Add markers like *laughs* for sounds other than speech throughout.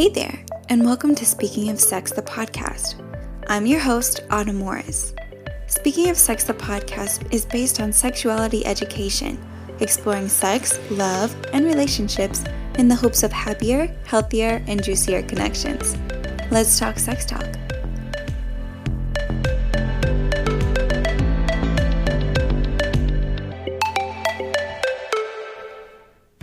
Hey there, and welcome to Speaking of Sex, the podcast. I'm your host, Autumn Morris. Speaking of Sex, the podcast is based on sexuality education, exploring sex, love, and relationships in the hopes of happier, healthier, and juicier connections. Let's talk sex talk.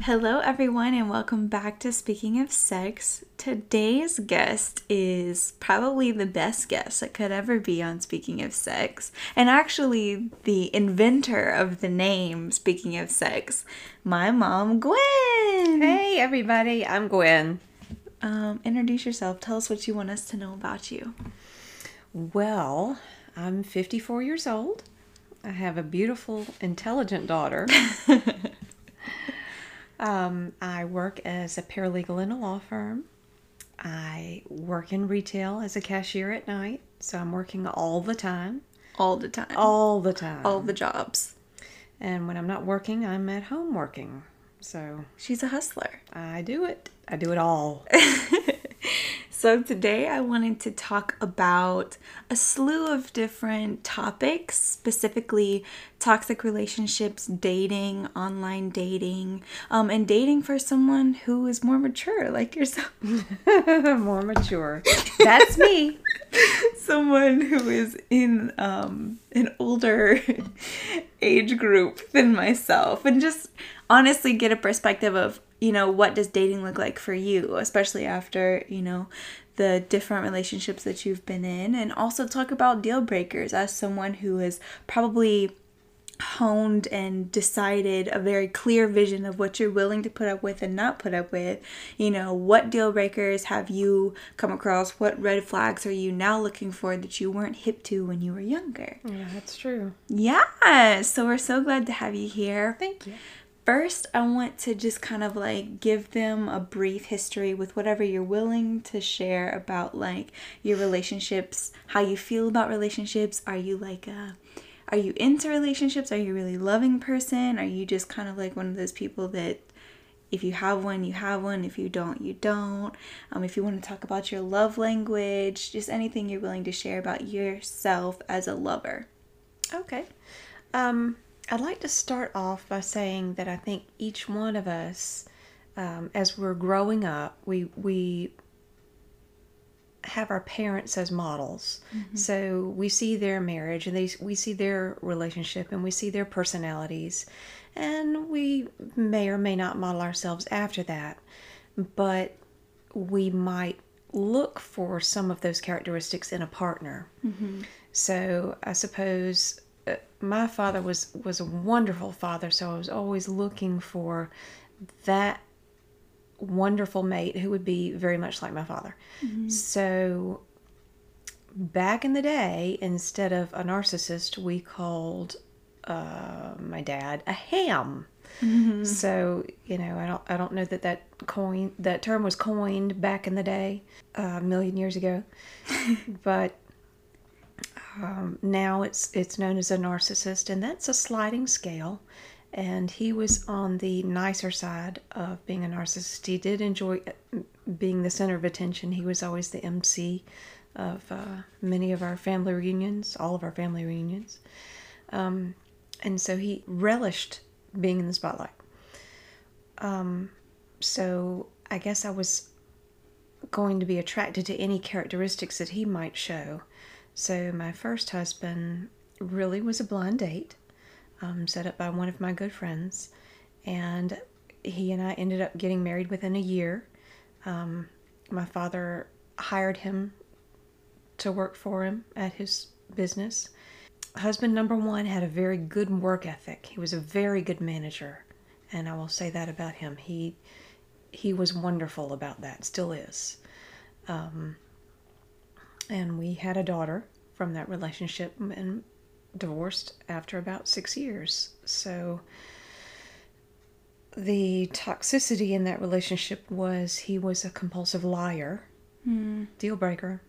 Hello, everyone, and welcome back to Speaking of Sex. Today's guest is probably the best guest that could ever be on Speaking of Sex, and actually the inventor of the name Speaking of Sex, my mom, Gwen. Hey, everybody, I'm Gwen. Um, introduce yourself. Tell us what you want us to know about you. Well, I'm 54 years old. I have a beautiful, intelligent daughter. *laughs* Um, I work as a paralegal in a law firm. I work in retail as a cashier at night, so I'm working all the time. All the time. All the time. All the jobs. And when I'm not working, I'm at home working. So She's a hustler. I do it. I do it all. *laughs* So, today I wanted to talk about a slew of different topics, specifically toxic relationships, dating, online dating, um, and dating for someone who is more mature, like yourself. *laughs* More mature. That's me. *laughs* someone who is in um, an older *laughs* age group than myself, and just honestly get a perspective of you know what does dating look like for you especially after you know the different relationships that you've been in and also talk about deal breakers as someone who has probably honed and decided a very clear vision of what you're willing to put up with and not put up with. You know, what deal breakers have you come across? What red flags are you now looking for that you weren't hip to when you were younger? Yeah, that's true. Yeah, so we're so glad to have you here. Thank you. First, I want to just kind of like give them a brief history with whatever you're willing to share about like your relationships, how you feel about relationships. Are you like a are you into relationships? Are you a really loving person? Are you just kind of like one of those people that if you have one, you have one. If you don't, you don't. Um, if you want to talk about your love language, just anything you're willing to share about yourself as a lover. Okay. Um, I'd like to start off by saying that I think each one of us, um, as we're growing up, we we have our parents as models. So we see their marriage and they we see their relationship and we see their personalities, and we may or may not model ourselves after that, but we might look for some of those characteristics in a partner. So I suppose my father was was a wonderful father, so I was always looking for that wonderful mate who would be very much like my father. So back in the day, instead of a narcissist, we called uh, my dad a ham. So you know, I don't I don't know that that coin that term was coined back in the day, uh, a million years ago, *laughs* but um, now it's it's known as a narcissist, and that's a sliding scale. And he was on the nicer side of being a narcissist. He did enjoy uh, being the center of attention. He was always the MC of uh, many of our family reunions, all of our family reunions, um, and so he relished being in the spotlight. Um, so I guess I was going to be attracted to any characteristics that he might show. So my first husband really was a blind date, um, set up by one of my good friends, and he and I ended up getting married within a year. Um, my father hired him to work for him at his business. Husband number one had a very good work ethic. He was a very good manager, and I will say that about him. He he was wonderful about that, still is. Um, and we had a daughter from that relationship and divorced after about six years. So the toxicity in that relationship was he was a compulsive liar, deal breaker,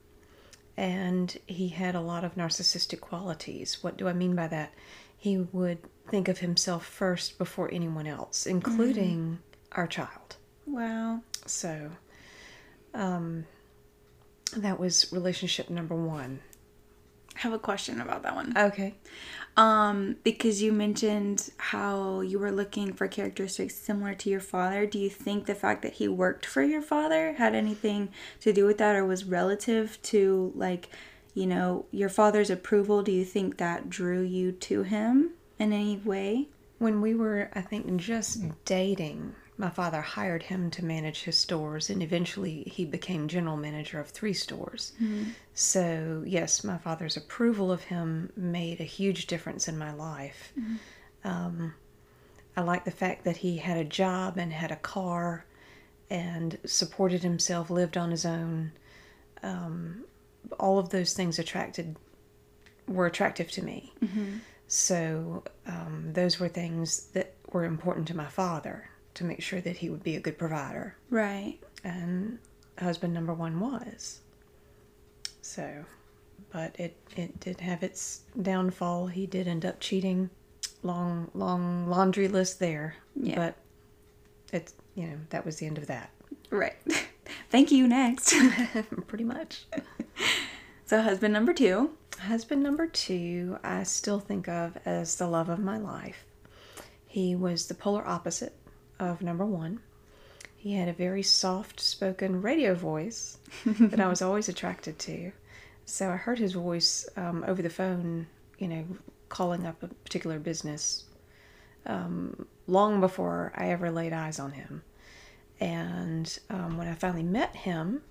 and he had a lot of narcissistic qualities. What do I mean by that? He would think of himself first before anyone else, including our child. Wow. So, Um, that was relationship number one. I have a question about that one. Okay. Um, because you mentioned how you were looking for characteristics similar to your father. Do you think the fact that he worked for your father had anything to do with that or was relative to like, you know, your father's approval? Do you think that drew you to him in any way? When we were, I think, just dating, my father hired him to manage his stores, and eventually he became general manager of three stores. So, yes, my father's approval of him made a huge difference in my life. Um, I like the fact that he had a job and had a car and supported himself, lived on his own. Um, all of those things attracted were attractive to me. So um, those were things that were important to my father to make sure that he would be a good provider. Right. And husband number one was. So, but it, it did have its downfall. He did end up cheating. Long, long laundry list there. Yeah. But it's, you know, that was the end of that. Right. *laughs* Thank you. Next. *laughs* *laughs* Pretty much. so, husband number two. Husband number two, I still think of as the love of my life. He was the polar opposite of number one. He had a very soft spoken radio voice *laughs* that I was always attracted to. So I heard his voice um, over the phone, you know, calling up a particular business um, long before I ever laid eyes on him. And um, when I finally met him,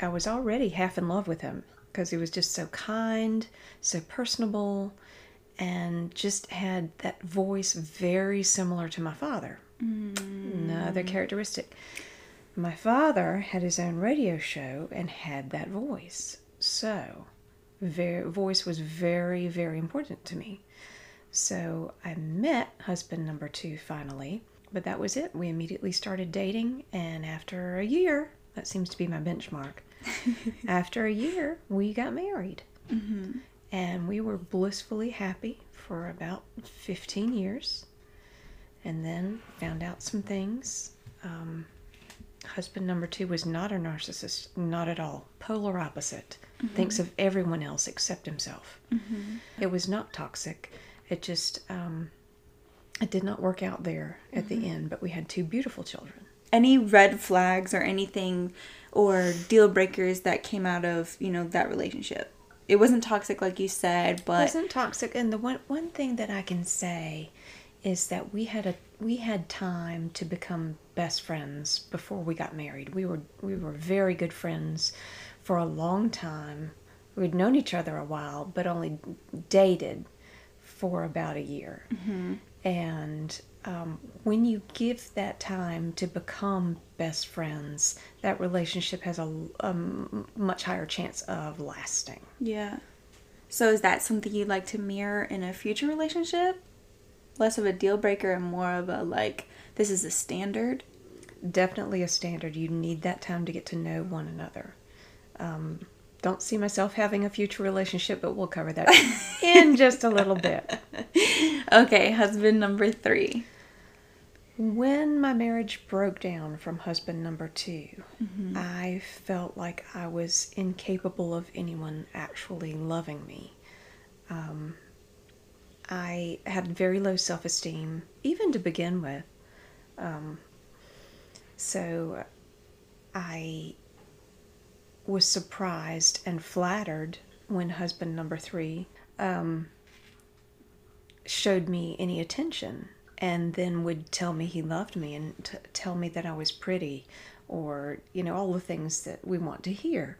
I was already half in love with him because he was just so kind, so personable, and just had that voice very similar to my father. Mm. Another characteristic. My father had his own radio show and had that voice. So, very, voice was very, very important to me. So, I met husband number two finally, but that was it. We immediately started dating, and after a year, that seems to be my benchmark. *laughs* after a year, we got married. Mm-hmm. And we were blissfully happy for about 15 years. And then found out some things. Um, husband number two was not a narcissist, not at all. Polar opposite. Thinks of everyone else except himself. It was not toxic. It just, um, it did not work out there at the end, but we had two beautiful children. Any red flags or anything or deal breakers that came out of, you know, that relationship? It wasn't toxic like you said, but it wasn't toxic and the one one thing that i can say is that we had a we had time to become best friends before we got married. We were we were very good friends for a long time. We'd known each other a while but only dated for about a year. And um, when you give that time to become best friends that relationship has a, a much higher chance of lasting. Yeah. So is that something you'd like to mirror in a future relationship? Less of a deal breaker and more of a like this is a standard. definitely a standard. You need that time to get to know one another. Um, don't see myself having a future relationship, but we'll cover that *laughs* in just a little bit. Okay, husband number 3. When my marriage broke down from husband number 2 I felt like I was incapable of anyone actually loving me. Um, I had very low self esteem, even to begin with. Um, so I was surprised and flattered when husband number three um, showed me any attention and then would tell me he loved me and t- tell me that I was pretty or, you know, all the things that we want to hear.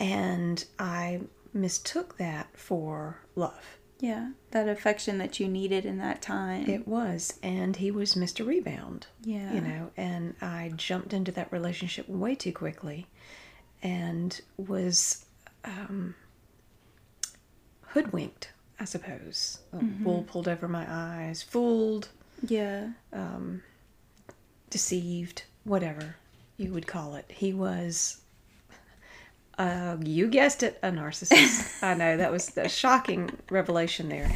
And I mistook that for love. Yeah, that affection that you needed in that time. It was. And he was Mr. Rebound. Yeah. You know, and I jumped into that relationship way too quickly and was um, hoodwinked, I suppose. Wool pulled over my eyes, fooled, yeah. Um, deceived, whatever you would call it. He was, uh, you guessed it, a narcissist. I know that was a shocking revelation there.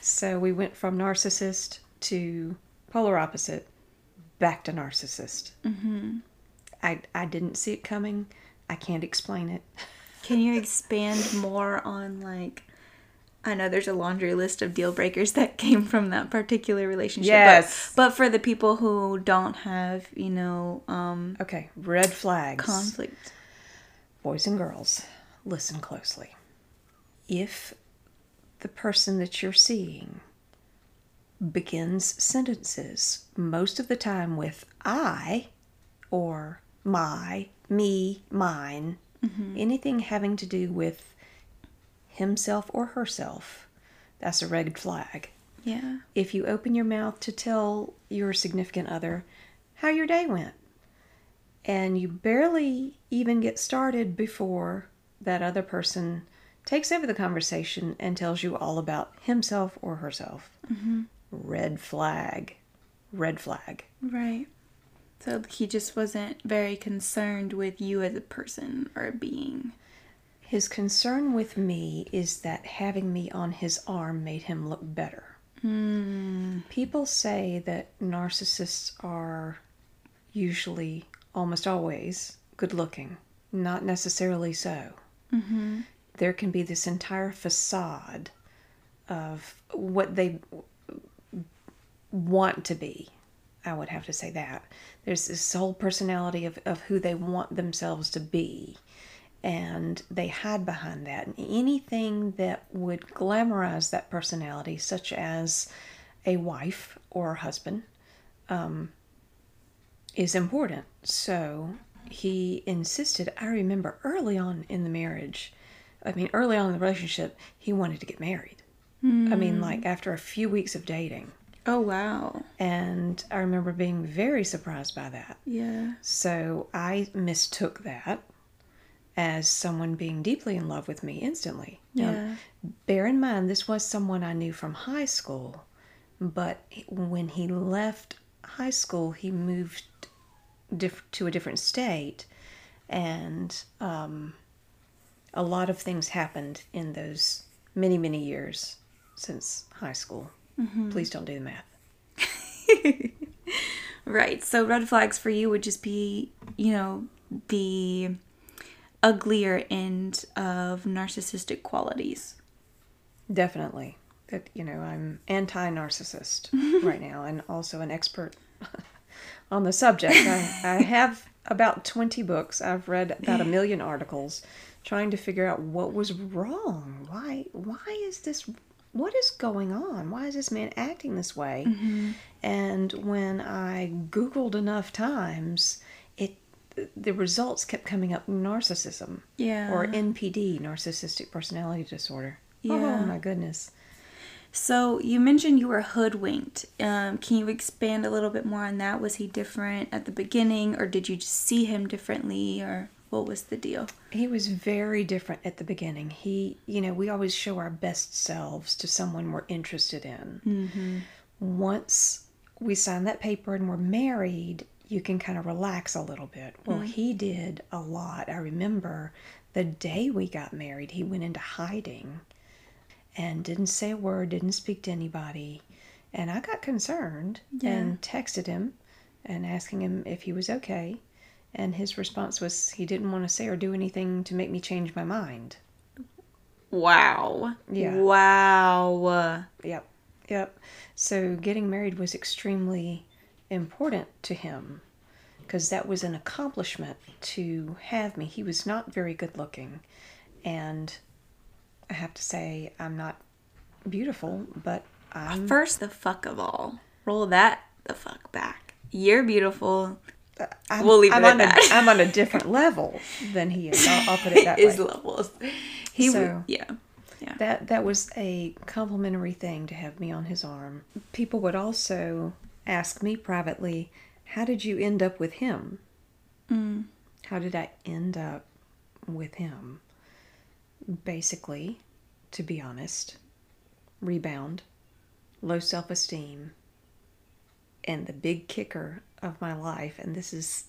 So we went from narcissist to polar opposite, back to narcissist. Mm-hmm. I, I didn't see it coming. I can't explain it. Can you *laughs* expand more on like I know there's a laundry list of deal breakers that came from that particular relationship. Yes. But, but for the people who don't have, you know, um Okay, red flags. conflict. Boys and girls, listen closely. If the person that you're seeing begins sentences most of the time with I or my, me, mine, mm-hmm. anything having to do with himself or herself, that's a red flag. Yeah. If you open your mouth to tell your significant other how your day went, and you barely even get started before that other person takes over the conversation and tells you all about himself or herself, mm-hmm. red flag. Red flag. Right. So he just wasn't very concerned with you as a person or a being. His concern with me is that having me on his arm made him look better. Hmm. People say that narcissists are usually, almost always, good looking. Not necessarily so. There can be this entire facade of what they want to be. I would have to say that. There's this whole personality of, of who they want themselves to be. And they hide behind that. And anything that would glamorize that personality, such as a wife or a husband, um, is important. So he insisted, I remember early on in the marriage, I mean, early on in the relationship, he wanted to get married. I mean, hmm. like after a few weeks of dating. Oh wow. And I remember being very surprised by that. Yeah. So I mistook that as someone being deeply in love with me instantly. Now, Yeah. bear in mind, this was someone I knew from high school, but when he left high school, he moved diff- to a different state, and um, a lot of things happened in those many, many years since high school. Please don't do the math. *laughs* Right. So red flags for you would just be, you know, the uglier end of narcissistic qualities. Definitely. That you know, I'm anti-narcissist *laughs* right now, and also an expert *laughs* on the subject. I, I have about 20 books. I've read about a million articles, trying to figure out what was wrong. Why? Why is this? What is going on? Why is this man acting this way? Mm-hmm. And when I Googled enough times, it the results kept coming up narcissism Yeah. or NPD, narcissistic personality disorder. Oh yeah. Oh my goodness. So you mentioned you were hoodwinked. Um, can you expand a little bit more on that? Was he different at the beginning, or did you just see him differently, or what was the deal? He was very different at the beginning. He, you know, we always show our best selves to someone we're interested in. Mm-hmm. Once we sign that paper and we're married, you can kind of relax a little bit. Well, he did a lot. I remember the day we got married, he went into hiding and didn't say a word, didn't speak to anybody. And I got concerned and texted him and asking him if he was okay. And his response was he didn't want to say or do anything to make me change my mind. Wow. Yeah. Wow. Yep. Yep. So getting married was extremely important to him because that was an accomplishment to have me. He was not very good looking. And I have to say, I'm not beautiful, but I'm. First, the fuck of all. Roll that the fuck back. You're beautiful. Uh, I'm we'll leave it I'm at on that. A, I'm on a different level than he is. I'll, I'll put it *laughs* that way. His levels. He So- w- yeah. Yeah. That that was a complimentary thing to have me on his arm. People would also ask me privately, "How did you end up with him? Mm. How did I end up with him?" Basically, to be honest, rebound, low self-esteem, and the big kicker of my life, and this is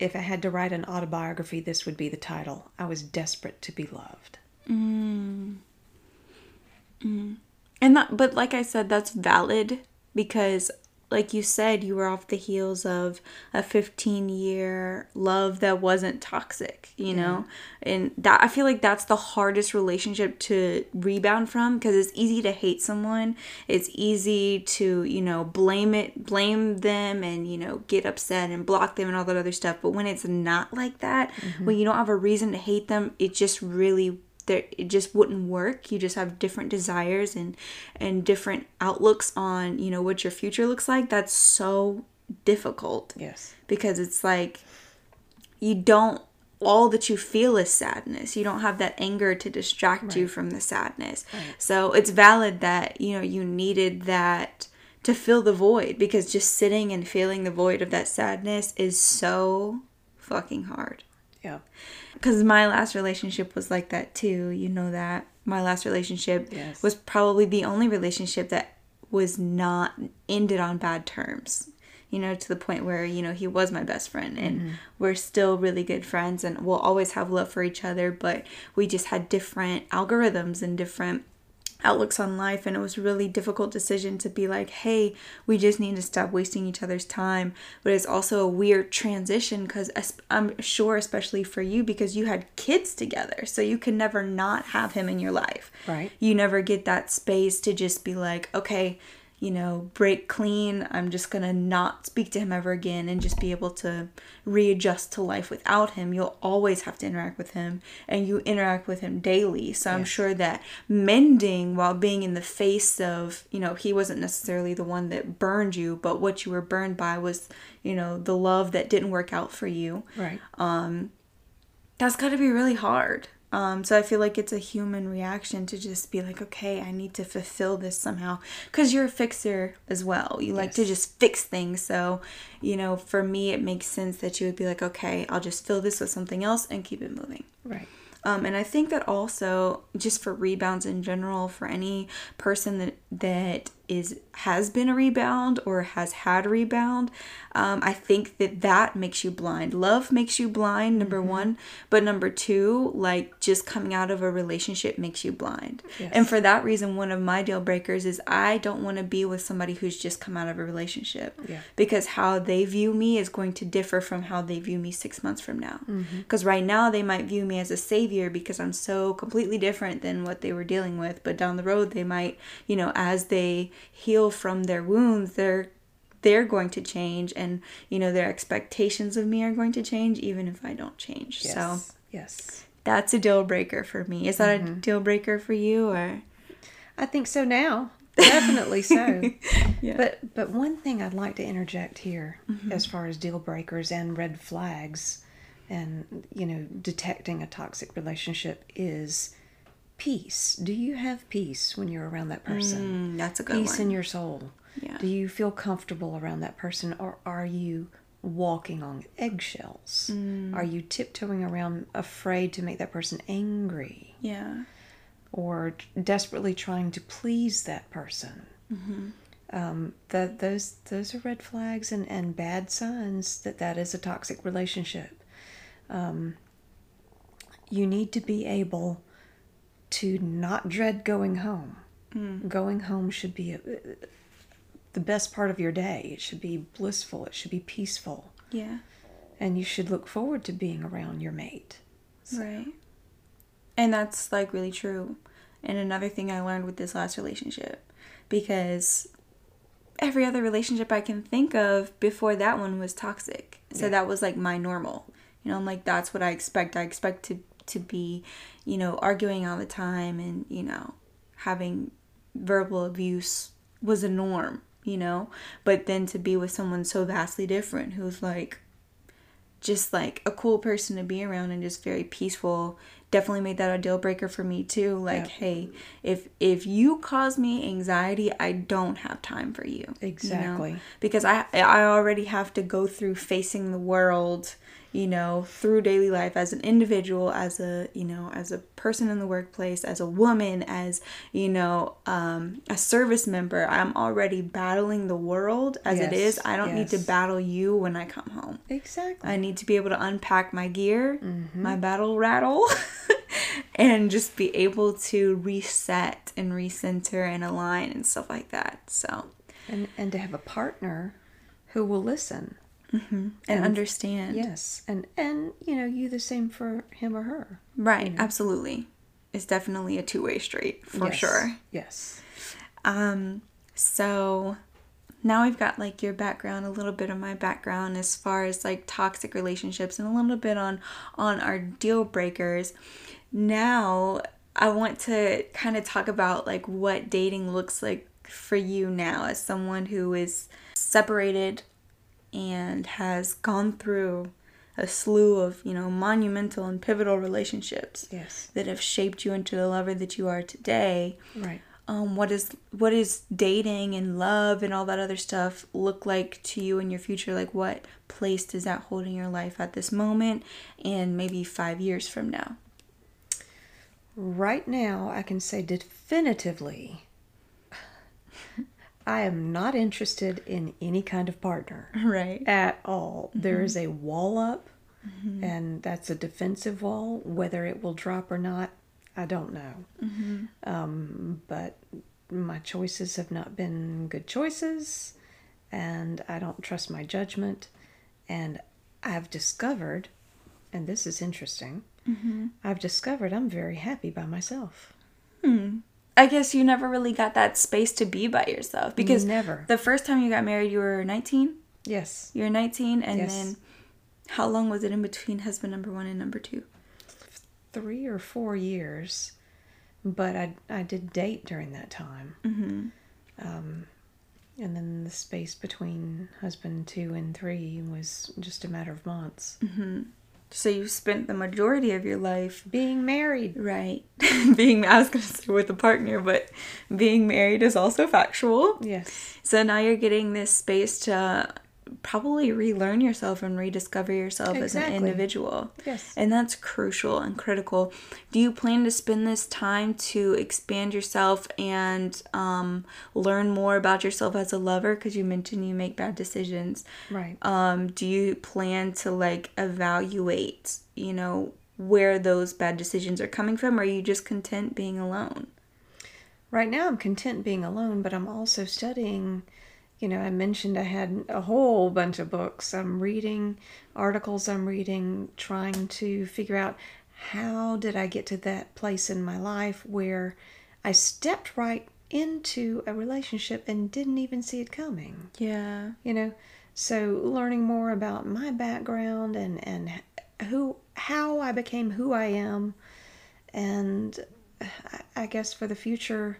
if I had to write an autobiography, this would be the title. I was desperate to be loved. Mm. Mm. And that, but like I said, that's valid because like you said, you were off the heels of a 15 year love that wasn't toxic, you know? And that I feel like that's the hardest relationship to rebound from because it's easy to hate someone. It's easy to, you know, blame it, blame them and, you know, get upset and block them and all that other stuff. But when it's not like that, mm-hmm. when you don't have a reason to hate them, it just really there it just wouldn't work. You just have different desires and and different outlooks on you know what your future looks like. That's so difficult. Yes. because it's like you don't all that you feel is sadness. You don't have that anger to distract you from the sadness. So it's valid that you know you needed that to fill the void because just sitting and feeling the void of that sadness is so fucking hard. Yeah. Because my last relationship was like that too you know that my last relationship Yes. was probably the only relationship that was not ended on bad terms you know to the point where you know he was my best friend and mm-hmm. we're still really good friends and we'll always have love for each other but we just had different algorithms and different outlooks on life and it was a really difficult decision to be like hey we just need to stop wasting each other's time but it's also a weird transition because i'm sure especially for you because you had kids together so you can never not have him in your life Right. you never get that space to just be like okay you know break clean i'm just gonna not speak to him ever again and just be able to readjust to life without him you'll always have to interact with him and you interact with him daily so i'm sure that mending while being in the face of you know he wasn't necessarily the one that burned you but what you were burned by was you know the love that didn't work out for you Right. Um that's got to be really hard. Um, so I feel like it's a human reaction to just be like, okay, I need to fulfill this somehow, because you're a fixer as well. You like to just fix things. So, you know, for me, it makes sense that you would be like, okay, I'll just fill this with something else and keep it moving. right. Um, and I think that also, just for rebounds in general, for any person that that is has been a rebound or has had a rebound, um, I think that that makes you blind. Love makes you blind, number one, but number two, like just coming out of a relationship makes you blind. Yes. And for that reason, one of my deal breakers is I don't want to be with somebody who's just come out of a relationship Yeah. because how they view me is going to differ from how they view me six months from now. Because right now they might view me as a savior because I'm so completely different than what they were dealing with. But down the road, they might, you know, as they heal from their wounds, they're they're going to change, and you know their expectations of me are going to change, even if I don't change. Yes. So yes. that's a deal breaker for me. Is that a mm-hmm. deal breaker for you, or? I think so now. Definitely so. *laughs* Yeah. But but one thing I'd like to interject here mm-hmm. as far as deal breakers and red flags and you know detecting a toxic relationship is peace. Do you have peace when you're around that person? Mm, that's a good one. peace one. in your soul. Yeah. Do you feel comfortable around that person or are you walking on eggshells? Mm. Are you tiptoeing around afraid to make that person angry yeah. or desperately trying to please that person? Um, that those those are red flags and, and bad signs that that is a toxic relationship. Um, you need to be able to not dread going home. Mm. Going home should be a, the best part of your day. It should be blissful. It should be peaceful, Yeah. and you should look forward to being around your mate. Right. And that's like really true. And another thing I learned with this last relationship because every other relationship I can think of before that one was toxic. So Yeah. that was like my normal. You know, I'm like that's what I expect. I expect to to be, you know, arguing all the time and, you know, having verbal abuse was a norm, you know? But then to be with someone so vastly different who's like just like a cool person to be around and just very peaceful definitely made that a deal breaker for me too like Yeah. hey if if you cause me anxiety i don't have time for you you know? Exactly. because i i already have to go through facing the world you know through daily life as an individual as a you know as a person in the workplace as a woman as you know um, a service member i'm already battling the world as it Yes, is i don't need to battle you when i come home Exactly. I need to be able to unpack my gear, Mm-hmm. my battle rattle, *laughs* and just be able to reset and recenter and align and stuff like that. So, and and to have a partner who will listen and, understand. yes and and you know you the same for him or her Right, absolutely. It's definitely a two way street for Yes. sure. yes Um, so now we've got like your background, a little bit of my background as far as like toxic relationships and a little bit on on our deal breakers. Now I want to kind of talk about like what dating looks like for you now as someone who is separated and has gone through a slew of, you know, monumental and pivotal relationships yes. that have shaped you into the lover that you are today. Right. Um, what is what is dating and love and all that other stuff look like to you in your future? Like what place does that hold in your life at this moment and maybe five years from now? Right now i can say definitively i am not interested in any kind of partner right at all. Mm-hmm. There is a wall up, mm-hmm. and that's a defensive wall. Whether it will drop or not, I don't know. Mm-hmm. Um, but my choices have not been good choices, and I don't trust my judgment. And I've discovered, and this is interesting, I've discovered I'm very happy by myself. Hmm. I guess you never really got that space to be by yourself because Never. the first time you got married you were 19 Yes. You're 19 and Yes. then how long was it in between husband number one and number two three or four years, but I I did date during that time. Mm-hmm. Um, and then the space between husband two and three was just a matter of months. So you spent the majority of your life Being married, Right. *laughs* being, I was going to say with a partner, but being married is also factual. yes, So now you're getting this space to probably relearn yourself and rediscover yourself as an individual. Yes. And that's crucial and critical. Do you plan to spend this time to expand yourself and um, learn more about yourself as a lover? Because you mentioned you make bad decisions. right. Um, do you plan to like evaluate, you know, where those bad decisions are coming from? Or are you just content being alone? Right now, I'm content being alone, but I'm also studying. You know, I mentioned I had a whole bunch of books. I'm reading articles, I'm reading, trying to figure out how did I get to that place in my life where I stepped right into a relationship and didn't even see it coming. Yeah. You know, so learning more about my background and and who how I became who I am and I- I guess for the future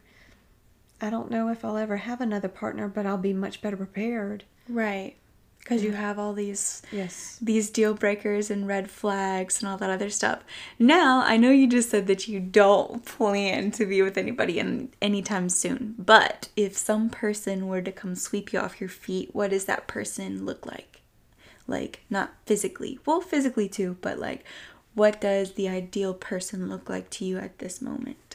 I don't know if I'll ever have another partner, but I'll be much better prepared. Right. Because you have all these Yes. these deal breakers and red flags and all that other stuff. Now, I know you just said that you don't plan to be with anybody in, anytime soon, but if some person were to come sweep you off your feet, what does that person look like? Like, not physically. Well, physically too, but like, what does the ideal person look like to you at this moment?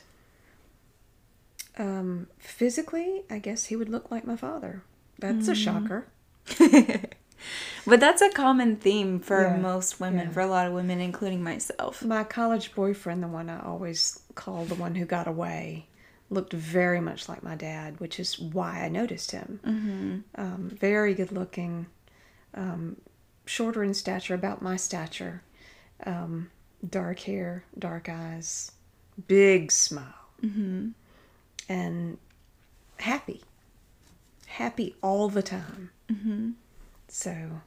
Um, physically, I guess he would look like my father. That's a shocker. *laughs* But that's a common theme for Yeah, most women, yeah. for a lot of women, including myself. My college boyfriend, the one I always called the one who got away, looked very much like my dad, which is why I noticed him. Mm-hmm. Um, very good looking, um, shorter in stature, about my stature, um, dark hair, dark eyes, big smile, mm-hmm. And happy. Happy all the time. Mm-hmm. So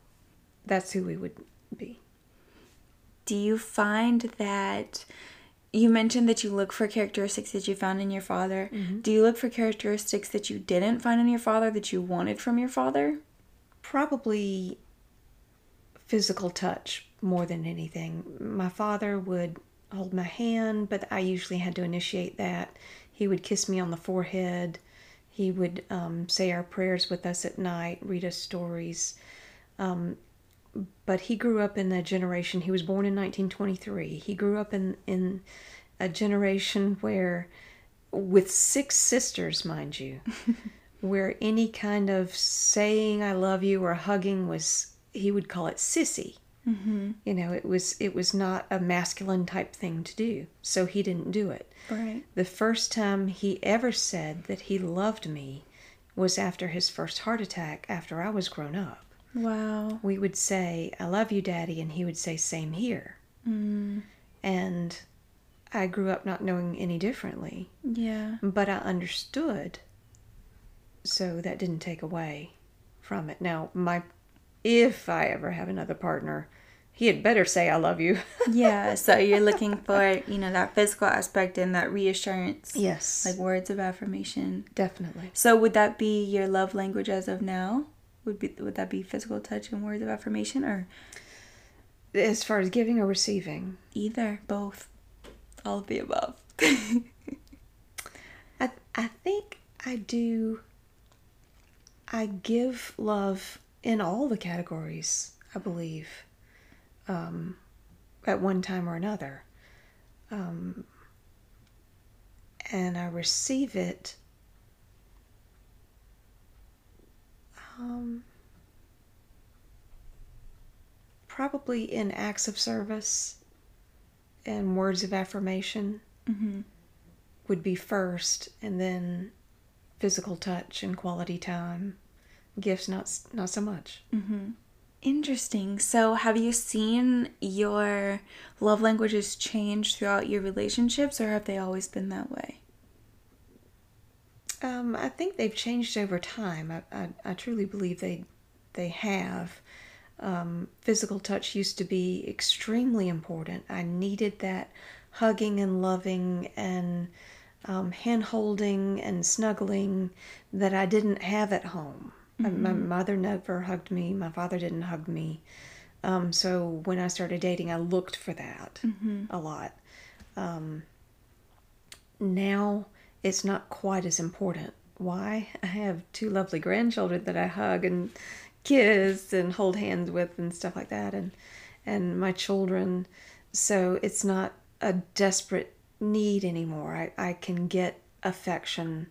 that's who we would be. Do you find that you mentioned that you look for characteristics that you found in your father? Do you look for characteristics that you didn't find in your father that you wanted from your father? probably physical touch more than anything. My father would hold my hand, but I usually had to initiate that. He would kiss me on the forehead. He would um, say our prayers with us at night, read us stories. Um, but he grew up in a generation, he was born in 1923. He grew up in, in a generation where, with six sisters, mind you, *laughs* where any kind of saying I love you or hugging was he would call it sissy. Mm-hmm. You know, it was it was not a masculine type thing to do, so he didn't do it. Right. The first time he ever said that he loved me was after his first heart attack after I was grown up. Wow. We would say, I love you, Daddy, and he would say, Same here. And I grew up not knowing any differently, Yeah. but I understood. So that didn't take away from it. Now, my if I ever have another partner, he had better say I love you. *laughs* Yeah. So you're looking for, you know, that physical aspect and that reassurance. yes. Like words of affirmation. definitely. So would that be your love language as of now? Would be would that be physical touch and words of affirmation or As far as giving or receiving, either? Both. All of the above. I I think I do. I give love in all the categories. I believe, um, at one time or another, um, and I receive it. Um, probably in acts of service and words of affirmation mm-hmm. would be first, and then physical touch and quality time. Gifts, not not so much. Mm-hmm. Interesting. So, have you seen your love languages change throughout your relationships, or have they always been that way? Um, I think they've changed over time. I, I, I truly believe they they have. Um, physical touch used to be extremely important. I needed that hugging and loving and um, hand holding and snuggling that I didn't have at home. Uh, My mother never hugged me. My father didn't hug me. Um, so when I started dating, I looked for that a lot. Um, now it's not quite as important. Why? I have two lovely grandchildren that I hug and kiss and hold hands with and stuff like that, and and my children. So it's not a desperate need anymore. I, I can get affection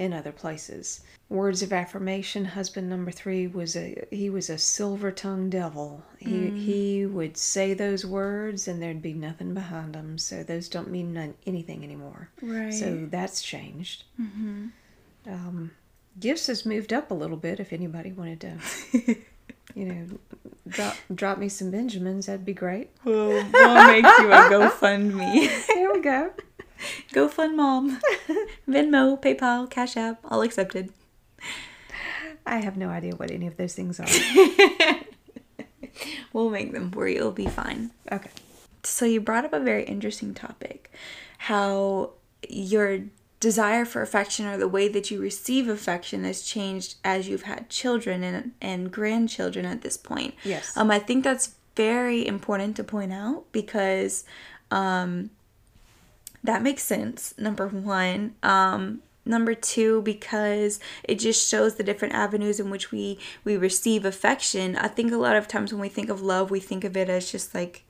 in other places. Words of affirmation. Husband number three was a he was a silver tongued devil. He he would say those words and there'd be nothing behind them. So those don't mean none, anything anymore. Right. So that's changed. Um, gifts has moved up a little bit. If anybody wanted to, *laughs* you know, drop drop me some Benjamins, that'd be great. We'll, we'll make you a *laughs* GoFundMe. There we go. *laughs* GoFund Mom. Venmo, PayPal, Cash App, all accepted. I have no idea what any of those things are. *laughs* We'll make them for you. It'll be fine. Okay. So you brought up a very interesting topic, how your desire for affection or the way that you receive affection has changed as you've had children and and grandchildren at this point. Yes. Um, I think that's very important to point out because um, that makes sense. Number one. Um, number two because it just shows the different avenues in which we we receive affection i think a lot of times when we think of love we think of it as just like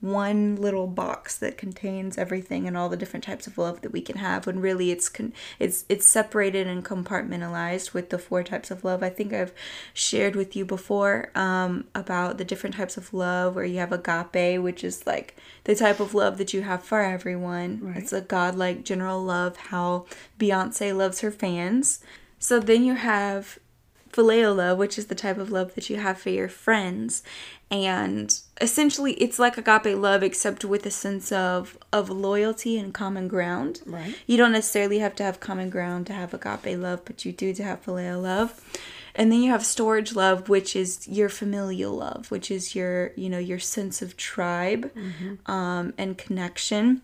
one little box that contains everything and all the different types of love that we can have when really it's con- it's it's separated and compartmentalized with the four types of love. I think i've shared with you before um, about the different types of love where you have agape which is like the type of love that you have for everyone. Right. it's a godlike general love how beyonce loves her fans. So then you have phileo love, which is the type of love that you have for your friends. And essentially it's like agape love except with a sense of of loyalty and common ground. Right. You don't necessarily have to have common ground to have agape love, but you do to have phileo love. And then you have storge love, which is your familial love, which is your, you know, your sense of tribe um, and connection.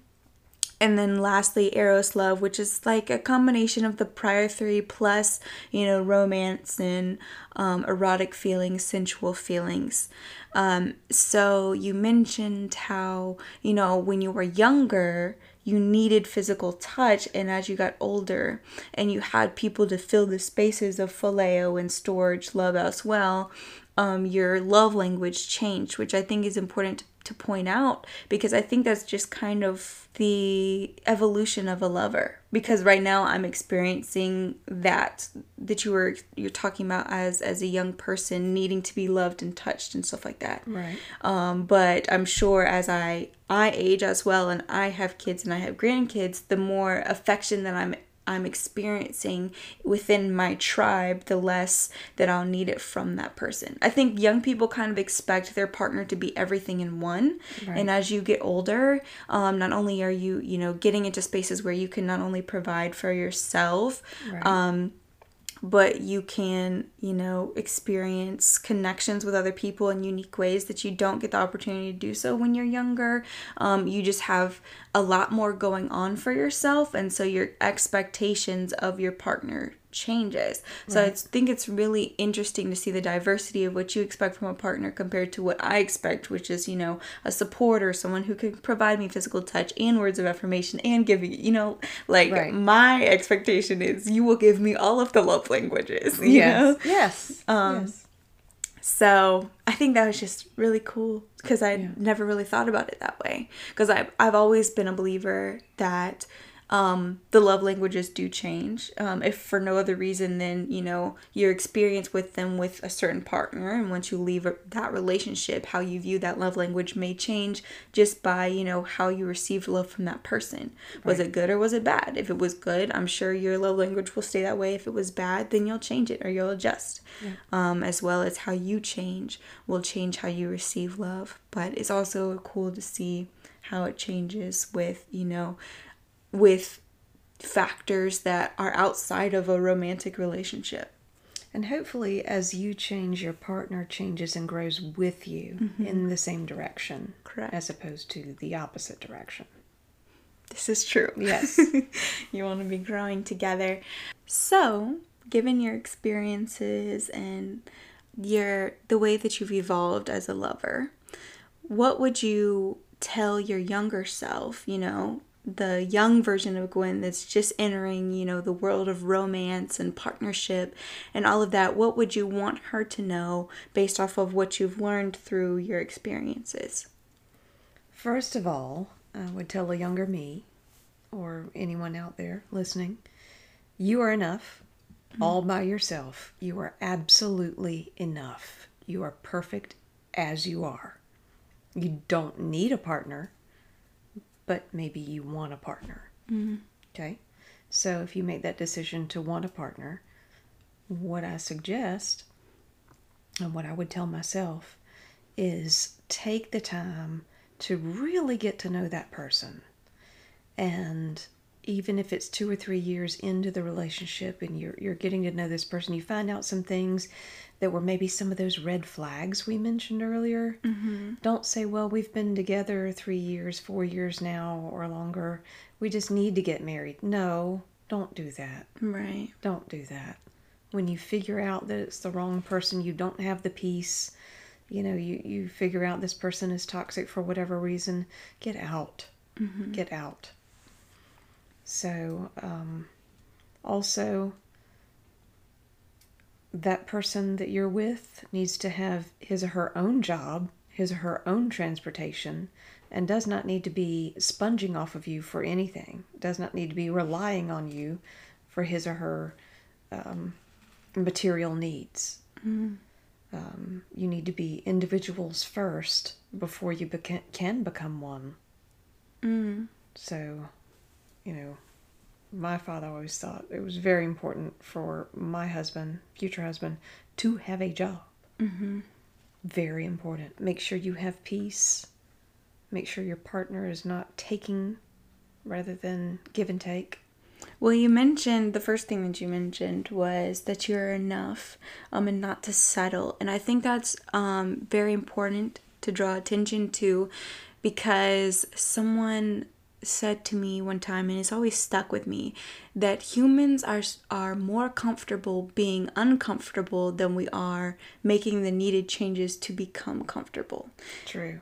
And then lastly, Eros love, which is like a combination of the prior three plus, you know, romance and um, erotic feelings, sensual feelings. Um, so you mentioned how, you know, when you were younger, you needed physical touch, and as you got older and you had people to fill the spaces of phileo and storge love as well, um, your love language changed, which I think is important to to point out because I think that's just kind of the evolution of a lover because right now I'm experiencing that that you were you're talking about as as a young person needing to be loved and touched and stuff like that. Right. Um, but I'm sure as I I age as well and I have kids and I have grandkids, the more affection that I'm I'm experiencing within my tribe, the less that I'll need it from that person. I think young people kind of expect their partner to be everything in one. Right. And as you get older, um, not only are you, you know, getting into spaces where you can not only provide for yourself, Right. um, but you can, you know, experience connections with other people in unique ways that you don't get the opportunity to do so when you're younger. Um, you just have a lot more going on for yourself, and so your expectations of your partner changes. So I think it's really interesting to see the diversity of what you expect from a partner compared to what I expect, which is, you know, a supporter, someone who can provide me physical touch and words of affirmation and give you, you know, like Right. my expectation is you will give me all of the love languages, *laughs* you know? yes. Yes. Um, yes. So I think that was just really cool because I Yeah. never really thought about it that way. Because I've, I've always been a believer that um, the love languages do change. Um, if for no other reason than, you know, your experience with them with a certain partner. And once you leave that relationship, how you view that love language may change just by, you know, how you received love from that person. Was Right. it good or was it bad? If it was good, I'm sure your love language will stay that way. If it was bad, then you'll change it or you'll adjust. Um, as well as how you change will change how you receive love. But it's also cool to see how it changes with, you know, with factors that are outside of a romantic relationship. And hopefully, as you change, your partner changes and grows with you mm-hmm. in the same direction, Correct. as opposed to the opposite direction. This is true. Yes. *laughs* you want to be growing together. So, given your experiences and your the way that you've evolved as a lover, what would you tell your younger self, you know, the young version of Gwen that's just entering, you know, the world of romance and partnership and all of that? What would you want her to know based off of what you've learned through your experiences? First of all, I would tell a younger me, or anyone out there listening, you are enough mm-hmm. all by yourself. You are absolutely enough. You are perfect as you are. You don't need a partner, but maybe you want a partner. Mm-hmm. Okay? So if you make that decision to want a partner, what I suggest and what I would tell myself is take the time to really get to know that person. And even if it's two or three years into the relationship and you're, you're getting to know this person, you find out some things that were maybe some of those red flags we mentioned earlier. Mm-hmm. Don't say, well, we've been together three years, four years now, or longer. We just need to get married. No, don't do that. Right. Don't do that. When you figure out that it's the wrong person, you don't have the peace, you know, you, you figure out this person is toxic for whatever reason, get out. Get out. So, um, also, that person that you're with needs to have his or her own job, his or her own transportation, and does not need to be sponging off of you for anything, does not need to be relying on you for his or her um, material needs. Um, you need to be individuals first before you beca- can become one. Mm. So, you know, my father always thought it was very important for my husband, future husband, to have a job. Mm-hmm. Very important. Make sure you have peace. Make sure your partner is not taking rather than give and take. Well, you mentioned the first thing that you mentioned was that you're enough, um, and not to settle, and I think that's um very important to draw attention to, because someone said to me one time, and it's always stuck with me, that humans are are more comfortable being uncomfortable than we are making the needed changes to become comfortable True.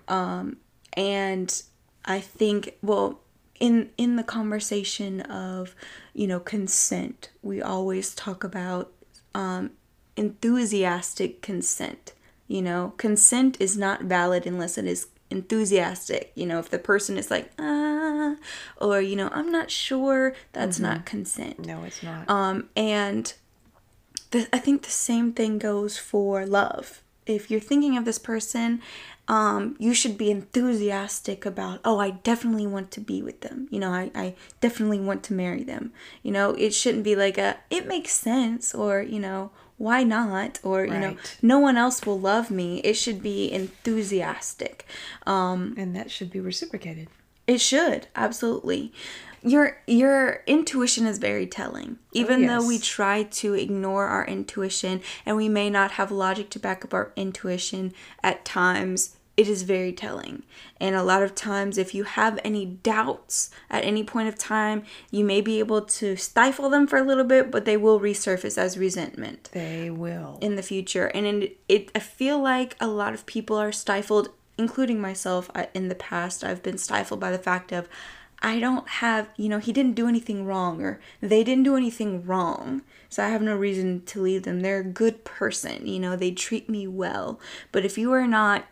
and i think well in in the conversation of you know consent we always talk about um enthusiastic consent you know consent is not valid unless it is enthusiastic you know if the person is like ah or you know i'm not sure that's not consent no, it's not. um, and the, I think the same thing goes for love. if you're thinking of this person, um, you should be enthusiastic about, oh, I definitely want to be with them. You know, I, I definitely want to marry them. You know, it shouldn't be like a, it makes sense or, you know, why not? Or, you know, no one else will love me. It should be enthusiastic. Um, And that should be reciprocated. it should absolutely. Your your intuition is very telling. Even though we try to ignore our intuition and we may not have logic to back up our intuition at times, it is very telling. And a lot of times if you have any doubts at any point of time, you may be able to stifle them for a little bit, but they will resurface as resentment They will. in the future. And in, it, I feel like a lot of people are stifled, including myself. I, in the past, I've been stifled by the fact of, I don't have, you know, he didn't do anything wrong, or they didn't do anything wrong, so I have no reason to leave them. They're a good person, you know, they treat me well. But if you are not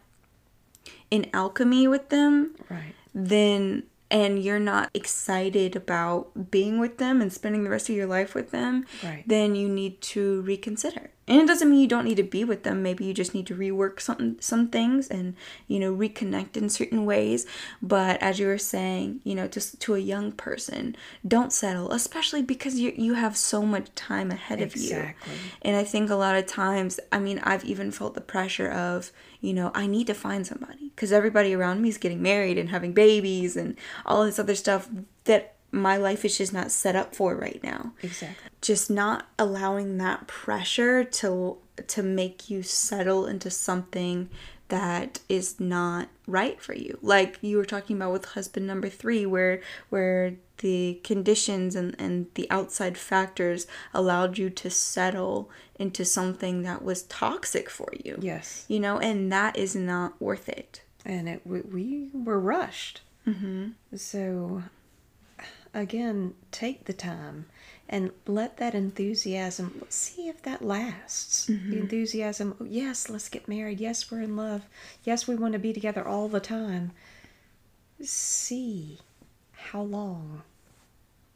in alchemy with them, right. then and you're not excited about being with them and spending the rest of your life with them, Right. then you need to reconsider. And it doesn't mean you don't need to be with them. Maybe you just need to rework some some things and you know reconnect in certain ways. But as you were saying, you know, just to a young person, don't settle, especially because you you have so much time ahead of you. Exactly. And I think a lot of times, I mean, I've even felt the pressure of, you know, I need to find somebody because everybody around me is getting married and having babies and all this other stuff that my life is just not set up for right now. Exactly. Just not allowing that pressure to to make you settle into something that is not right for you. Like you were talking about with husband number 3 where where the conditions and, and the outside factors allowed you to settle into something that was toxic for you. Yes. You know, and that is not worth it. and it we, we were rushed. Mm-hmm. So, again, take the time and let that enthusiasm let's see if that lasts. The mm-hmm. enthusiasm, oh, yes, let's get married. Yes, we're in love. Yes, we want to be together all the time. See how long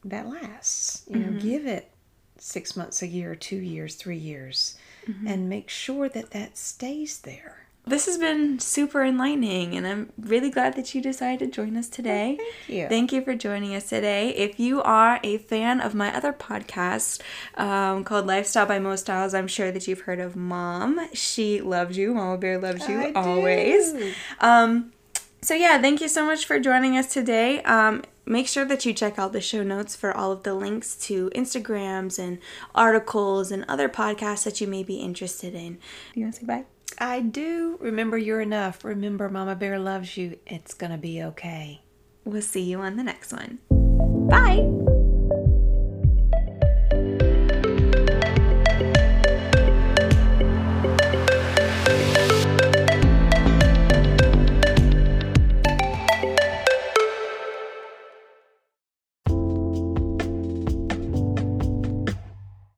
that lasts. You know, mm-hmm. give it six months, a year, two years, three years, mm-hmm. and make sure that that stays there. This has been super enlightening, and I'm really glad that you decided to join us today. thank you. Thank you for joining us today. If you are a fan of my other podcast um, called Lifestyle by Mo Styles, I'm sure that you've heard of Mom. She loves you. Mama Bear loves you I always. Um, so yeah, thank you so much for joining us today. Um, make sure that you check out the show notes for all of the links to Instagrams and articles and other podcasts that you may be interested in. Do you want to say bye? I do. Remember, you're enough. Remember, Mama Bear loves you. It's going to be okay. We'll see you on the next one. Bye.